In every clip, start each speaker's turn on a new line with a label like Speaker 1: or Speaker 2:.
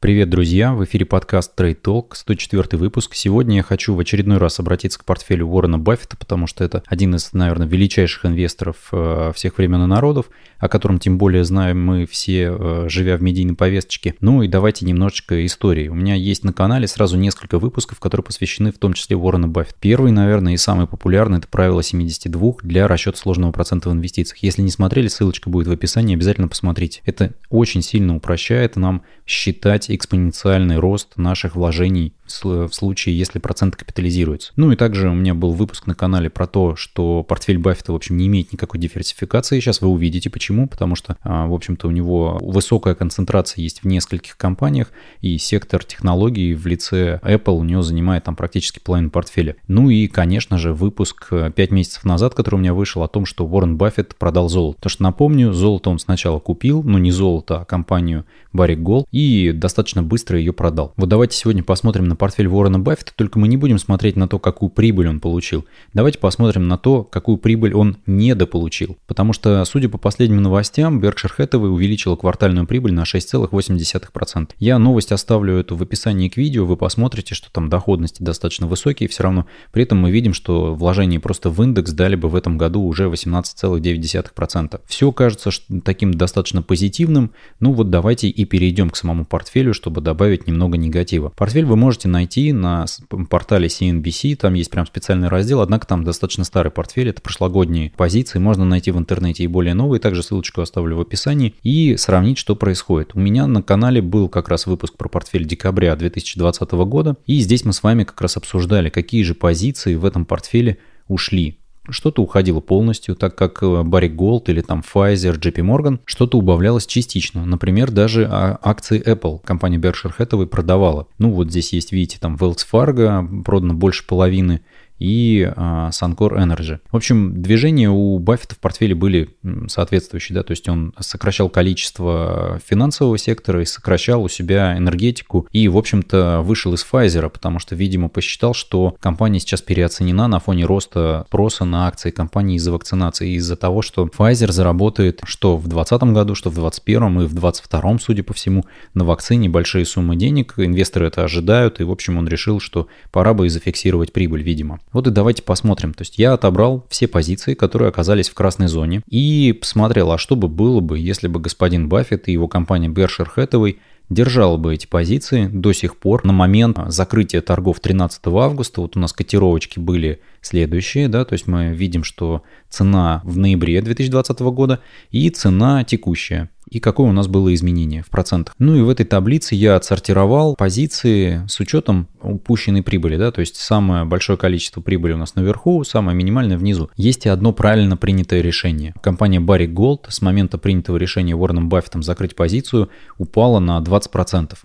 Speaker 1: Привет, друзья! В эфире подкаст Trade Talk, 104 выпуск. Сегодня я хочу в очередной раз обратиться к портфелю Уоррена Баффета, потому что это один из, наверное, величайших инвесторов э, всех времен и народов, о котором тем более знаем мы все, э, живя в медийной повесточке. Ну и давайте немножечко истории. У меня есть на канале сразу несколько выпусков, которые посвящены в том числе Уоррену Баффету. Первый, наверное, и самый популярный – это правило 72 для расчета сложного процента в инвестициях. Если не смотрели, ссылочка будет в описании, обязательно посмотрите. Это очень сильно упрощает нам считать экспоненциальный рост наших вложений в случае, если процент капитализируется. Ну и также у меня был выпуск на канале про то, что портфель Баффета, в общем, не имеет никакой диверсификации. Сейчас вы увидите почему. Потому что, а, в общем-то, у него высокая концентрация есть в нескольких компаниях, и сектор технологий в лице Apple у него занимает там практически половину портфеля. Ну и, конечно же, выпуск 5 э, месяцев назад, который у меня вышел о том, что Уоррен Баффет продал золото. То, что напомню, золото он сначала купил, ну не золото, а компанию Barrick Gold, и достаточно быстро ее продал. Вот давайте сегодня посмотрим на портфель Уоррена Баффета, только мы не будем смотреть на то, какую прибыль он получил. Давайте посмотрим на то, какую прибыль он недополучил. Потому что, судя по последним новостям, Berkshire Hathaway увеличила квартальную прибыль на 6,8%. Я новость оставлю эту в описании к видео, вы посмотрите, что там доходности достаточно высокие, все равно при этом мы видим, что вложения просто в индекс дали бы в этом году уже 18,9%. Все кажется таким достаточно позитивным, ну вот давайте и перейдем к самому портфелю, чтобы добавить немного негатива. Портфель вы можете найти на портале CNBC, там есть прям специальный раздел, однако там достаточно старый портфель, это прошлогодние позиции, можно найти в интернете и более новые, также ссылочку оставлю в описании. И сравнить, что происходит. У меня на канале был как раз выпуск про портфель декабря 2020 года, и здесь мы с вами как раз обсуждали, какие же позиции в этом портфеле ушли. Что-то уходило полностью, так как Barrick Gold или там Pfizer, JP Morgan, что-то убавлялось частично. Например, даже а, акции Apple компания Berkshire Hathaway продавала. Ну вот здесь есть, видите, там Wells Fargo продано больше половины, и а, Suncor Energy. В общем, движения у Баффета в портфеле были соответствующие, да, то есть он сокращал количество финансового сектора и сокращал у себя энергетику и, в общем-то, вышел из Pfizer, потому что, видимо, посчитал, что компания сейчас переоценена на фоне роста спроса на акции компании из-за вакцинации, из-за того, что Pfizer заработает что в 2020 году, что в 2021 и в 2022, судя по всему, на вакцине большие суммы денег, инвесторы это ожидают, и, в общем, он решил, что пора бы и зафиксировать прибыль, видимо. Вот и давайте посмотрим. То есть я отобрал все позиции, которые оказались в красной зоне и посмотрел, а что бы было бы, если бы господин Баффет и его компания Berkshire Hathaway держала бы эти позиции до сих пор на момент закрытия торгов 13 августа. Вот у нас котировочки были следующие, да, то есть мы видим, что цена в ноябре 2020 года и цена текущая и какое у нас было изменение в процентах. Ну и в этой таблице я отсортировал позиции с учетом упущенной прибыли, да, то есть самое большое количество прибыли у нас наверху, самое минимальное внизу. Есть и одно правильно принятое решение. Компания Barrick Gold с момента принятого решения Уорреном Баффетом закрыть позицию упала на 20%.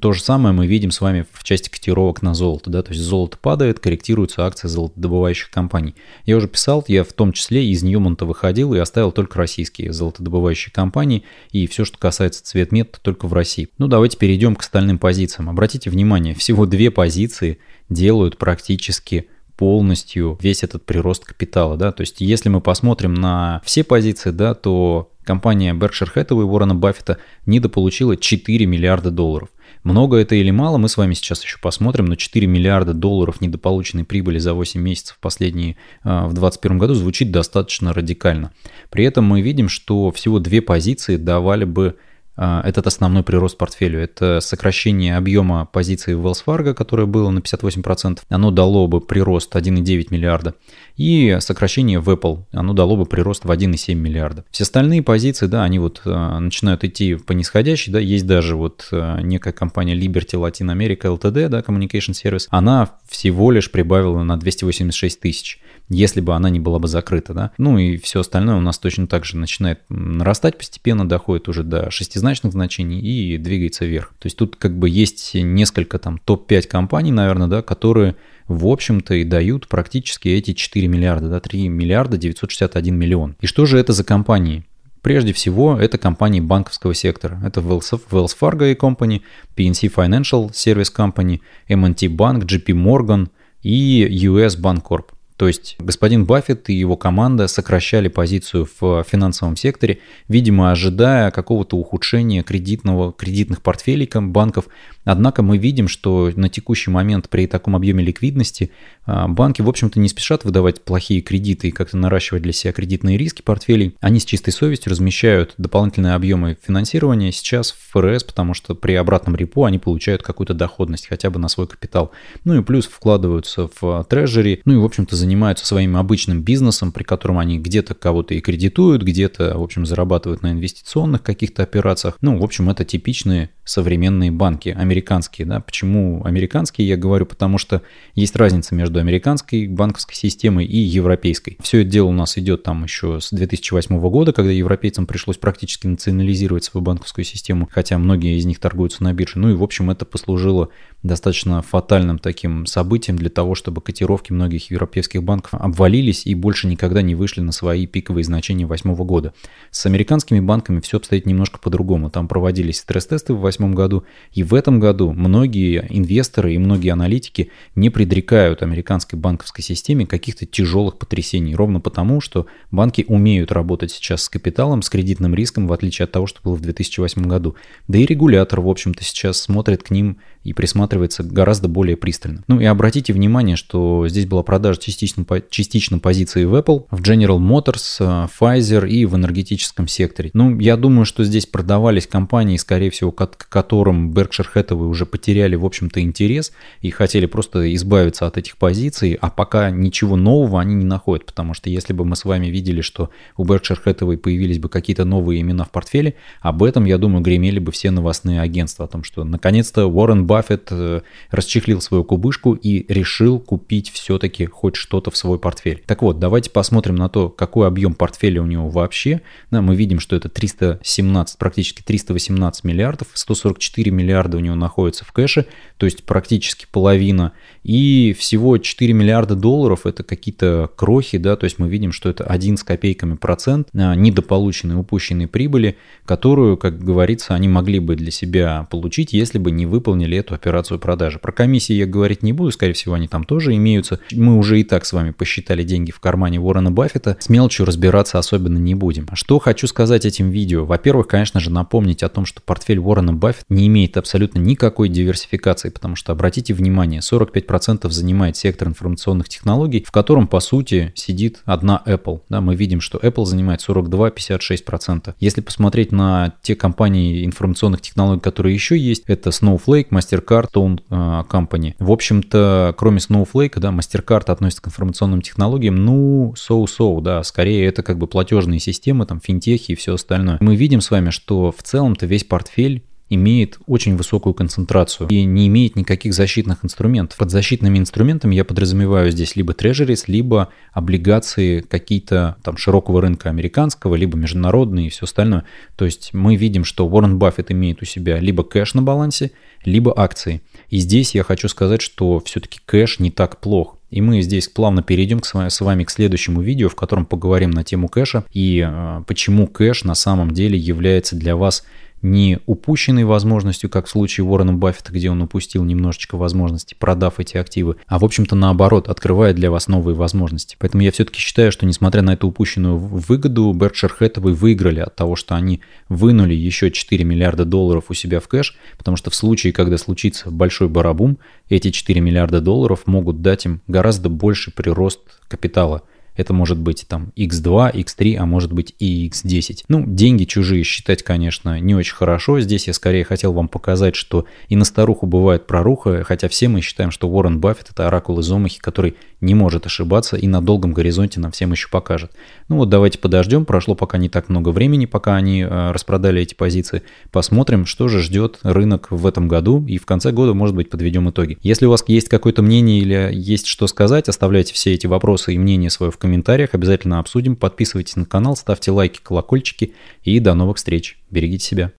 Speaker 1: То же самое мы видим с вами в части котировок на золото. Да? То есть золото падает, корректируются акции золотодобывающих компаний. Я уже писал, я в том числе из Ньюмонта выходил и оставил только российские золотодобывающие компании. И все, что касается цветмет, только в России. Ну давайте перейдем к остальным позициям. Обратите внимание, всего две позиции делают практически полностью весь этот прирост капитала, да, то есть если мы посмотрим на все позиции, да, то компания Berkshire Hathaway Уоррена Баффета недополучила 4 миллиарда долларов. Много это или мало, мы с вами сейчас еще посмотрим, но 4 миллиарда долларов недополученной прибыли за 8 месяцев последние а, в 2021 году звучит достаточно радикально. При этом мы видим, что всего две позиции давали бы этот основной прирост портфелю. Это сокращение объема позиций Wells Fargo, которое было на 58%. Оно дало бы прирост 1,9 миллиарда. И сокращение в Apple. Оно дало бы прирост в 1,7 миллиарда. Все остальные позиции, да, они вот а, начинают идти по нисходящей. Да, есть даже вот а, некая компания Liberty Latin America LTD, да, Communication Service. Она всего лишь прибавила на 286 тысяч если бы она не была бы закрыта, да. Ну и все остальное у нас точно так же начинает нарастать постепенно, доходит уже до шестизначных значений и двигается вверх. То есть тут как бы есть несколько там топ-5 компаний, наверное, да, которые в общем-то и дают практически эти 4 миллиарда, да, 3 миллиарда 961 миллион. И что же это за компании? Прежде всего, это компании банковского сектора. Это Wells Fargo Company, PNC Financial Service Company, M&T Bank, JP Morgan и US Bank Corp. То есть господин Баффет и его команда сокращали позицию в финансовом секторе, видимо, ожидая какого-то ухудшения кредитного, кредитных портфелей банков. Однако мы видим, что на текущий момент при таком объеме ликвидности а, банки, в общем-то, не спешат выдавать плохие кредиты и как-то наращивать для себя кредитные риски портфелей. Они с чистой совестью размещают дополнительные объемы финансирования сейчас в ФРС, потому что при обратном репо они получают какую-то доходность хотя бы на свой капитал. Ну и плюс вкладываются в трежери, ну и, в общем-то, занимаются своим обычным бизнесом, при котором они где-то кого-то и кредитуют, где-то, в общем, зарабатывают на инвестиционных каких-то операциях. Ну, в общем, это типичные современные банки, американские. Да? Почему американские, я говорю, потому что есть разница между американской банковской системой и европейской. Все это дело у нас идет там еще с 2008 года, когда европейцам пришлось практически национализировать свою банковскую систему, хотя многие из них торгуются на бирже. Ну и, в общем, это послужило достаточно фатальным таким событием для того, чтобы котировки многих европейских банков обвалились и больше никогда не вышли на свои пиковые значения 2008 года. С американскими банками все обстоит немножко по-другому. Там проводились стресс-тесты в 2008 году, и в этом году многие инвесторы и многие аналитики не предрекают американской банковской системе каких-то тяжелых потрясений, ровно потому, что банки умеют работать сейчас с капиталом, с кредитным риском, в отличие от того, что было в 2008 году. Да и регулятор, в общем-то, сейчас смотрит к ним и присматривается гораздо более пристально. Ну и обратите внимание, что здесь была продажа частично, частично позиции в Apple, в General Motors, э, Pfizer и в энергетическом секторе. Ну, я думаю, что здесь продавались компании, скорее всего, к которым Berkshire Hathaway уже потеряли, в общем-то, интерес и хотели просто избавиться от этих позиций, а пока ничего нового они не находят, потому что если бы мы с вами видели, что у Berkshire Hathaway появились бы какие-то новые имена в портфеле, об этом, я думаю, гремели бы все новостные агентства, о том, что наконец-то Уоррен Баффет э, расчехлил свою кубышку и решил купить все-таки хоть что-то в свой портфель. Так вот, давайте посмотрим на то, какой объем портфеля у него вообще. Да, мы видим, что это 317, практически 318 миллиардов, 144 миллиарда у него находится в кэше, то есть практически половина. И всего 4 миллиарда долларов это какие-то крохи, да, то есть мы видим, что это 1 с копейками процент а, недополученной упущенной прибыли, которую, как говорится, они могли бы для себя получить, если бы не выполнили эту операцию продажи. Про комиссии я говорить не буду, скорее всего, они там тоже имеются. Мы уже и так с вами посчитали деньги в кармане Уоррена Баффета, с мелочью разбираться особенно не будем. Что хочу сказать этим видео? Во-первых, конечно же, напомнить о том, что портфель Уоррена Баффета не имеет абсолютно никакой диверсификации, потому что, обратите внимание, 45% занимает сектор информационных технологий, в котором, по сути, сидит одна Apple. Да, мы видим, что Apple занимает 42-56%. Если посмотреть на те компании информационных технологий, которые еще есть, это Snowflake, MasterCard, Stone а, Company. В общем-то, кроме Snowflake, да, MasterCard относится к информационным технологиям, ну, so-so, да, скорее это как бы платежные системы, там, финтехи и все остальное. Мы видим с вами, что в целом-то весь портфель имеет очень высокую концентрацию и не имеет никаких защитных инструментов. Под защитными инструментами я подразумеваю здесь либо трежерис, либо облигации какие-то там широкого рынка американского, либо международные и все остальное. То есть мы видим, что Уоррен Баффет имеет у себя либо кэш на балансе, либо акции. И здесь я хочу сказать, что все-таки кэш не так плох. И мы здесь плавно перейдем к с, вами, к следующему видео, в котором поговорим на тему кэша и э, почему кэш на самом деле является для вас не упущенной возможностью, как в случае Уоррена Баффета, где он упустил немножечко возможности, продав эти активы, а в общем-то наоборот, открывает для вас новые возможности. Поэтому я все-таки считаю, что несмотря на эту упущенную выгоду, Berkshire Hathaway выиграли от того, что они вынули еще 4 миллиарда долларов у себя в кэш, потому что в случае, когда случится большой барабум, эти 4 миллиарда долларов могут дать им гораздо больше прирост капитала – это может быть там x2, x3, а может быть и x10. Ну, деньги чужие считать, конечно, не очень хорошо. Здесь я скорее хотел вам показать, что и на старуху бывает проруха, хотя все мы считаем, что Уоррен Баффет это оракул из Омахи, который не может ошибаться и на долгом горизонте нам всем еще покажет. Ну вот давайте подождем, прошло пока не так много времени, пока они э, распродали эти позиции. Посмотрим, что же ждет рынок в этом году и в конце года, может быть, подведем итоги. Если у вас есть какое-то мнение или есть что сказать, оставляйте все эти вопросы и мнения свое в комментариях, обязательно обсудим. Подписывайтесь на канал, ставьте лайки, колокольчики и до новых встреч. Берегите себя.